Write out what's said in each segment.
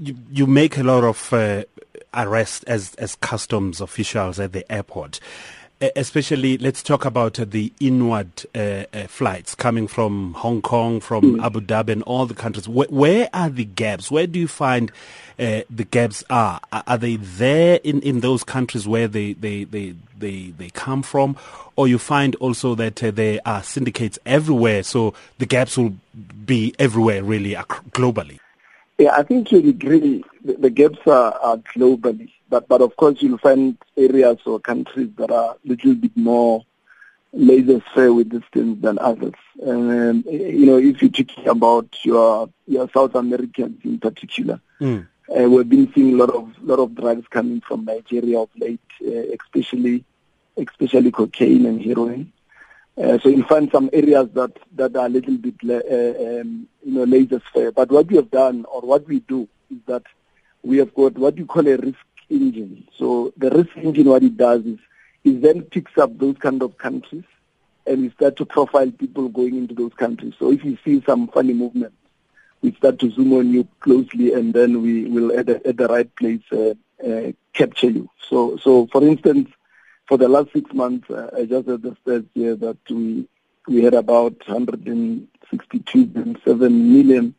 you, you make a lot of uh, arrests as as customs officials at the airport. Especially, let's talk about uh, the inward uh, uh, flights coming from Hong Kong, from mm. Abu Dhabi, and all the countries. Where, where are the gaps? Where do you find uh, the gaps are? Are they there in, in those countries where they, they, they, they, they come from? Or you find also that uh, there are syndicates everywhere, so the gaps will be everywhere, really, globally? Yeah, I think you agree the, the gaps are, are, globally, but but of course you'll find areas or countries that are a little bit more laissez-faire with these things than others. And you know, if you're talking about your your South Americans in particular, mm. uh, we've been seeing a lot of lot of drugs coming from Nigeria of late, uh, especially especially cocaine and heroin. Uh, so you'll find some areas that, that are a little bit, uh, um, you know, laissez-faire. But what we have done, or what we do, is that we have got what you call a risk engine. So the risk engine, what it does is, it then picks up those kind of countries, and we start to profile people going into those countries. So if you see some funny movements, we start to zoom on you closely, and then we will at the, at the right place uh, uh, capture you. So, so for instance, for the last six months, uh, I just had the stats here that we we had about 162.7 million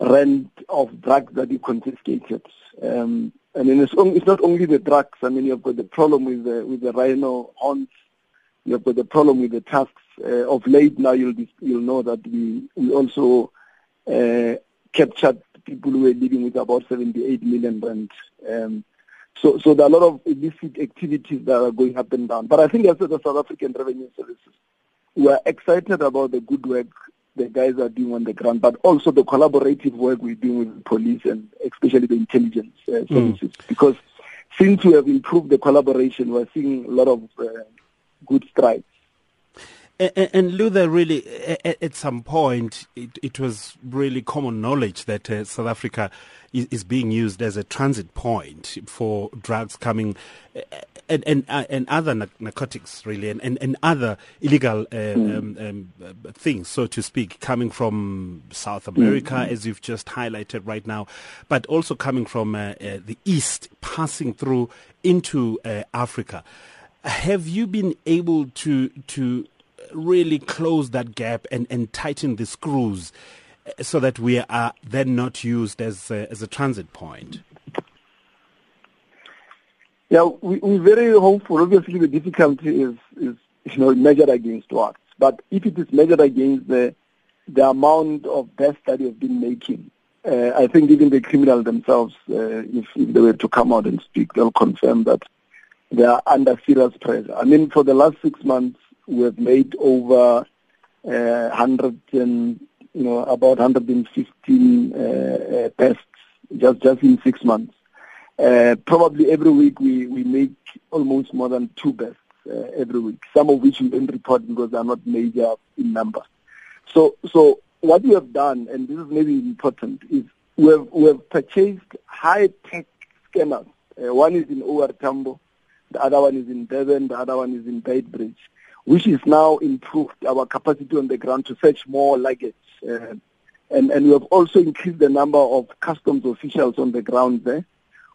rand of drugs that we confiscated. Um, and it's, it's, not only the drugs. I mean, you've got the problem with the with the rhino horns. You've got the problem with the tusks. Uh, of late, now you'll you'll know that we we also uh, captured people who were living with about 78 million rand. Um, so, so there are a lot of illicit activities that are going up and down. But I think as the South African Revenue Services, we are excited about the good work the guys are doing on the ground, but also the collaborative work we're doing with the police and especially the intelligence uh, hmm. services. Mm. Because since we have improved the collaboration, we're seeing a lot of uh, good strides. And, and Luther, really, at, some point, it, it, was really common knowledge that uh, South Africa is, is, being used as a transit point for drugs coming uh, and and, uh, and other narcotics, really, and, and, and other illegal uh, mm. um, um, things, so to speak, coming from South America, mm. as you've just highlighted right now, but also coming from uh, uh, the East, passing through into Africa. Have you been able to to really close that gap and, and tighten the screws uh, so that we are then not used as a, as a transit point? Yeah, we, we're very hopeful. Obviously, the difficulty is, is you know measured against what. But if it is measured against the the amount of deaths that you have been making, uh, I think even the criminals themselves, uh, if, if they were to come out and speak, they'll confirm that they are under serious pressure. I mean, for the last six months, we have made over uh, 100 and, you know, about 115 uh, uh, tests just, just in six months. Uh, probably every week we, we make almost more than two tests uh, every week, some of which we don't report because they are not major in number. So, so what we have done, and this is maybe important, is we have, we have purchased high-tech scanners. Uh, one is in OR Tambo, the other one is in Durban, the other one is in Beitbridge which is now improved our capacity on the ground to fetch more luggage. Uh, and, and we have also increased the number of customs officials on the ground there.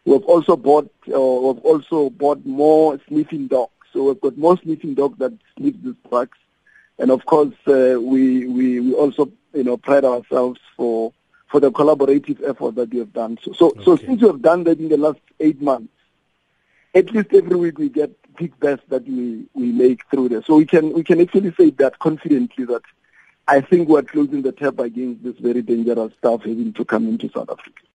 We have also bought, uh, we have also bought more sniffing dogs. So we've got more sniffing dogs that sniff these drugs. And of course, uh, we, we, we also, you know, pride ourselves for, for the collaborative effort that we have done. So, so, okay. so since we have done that in the last eight months, at least every week we get big bets that we, we make through there. So we can we can actually say that confidently that I think we're closing the tap against this very dangerous stuff having to come into South Africa.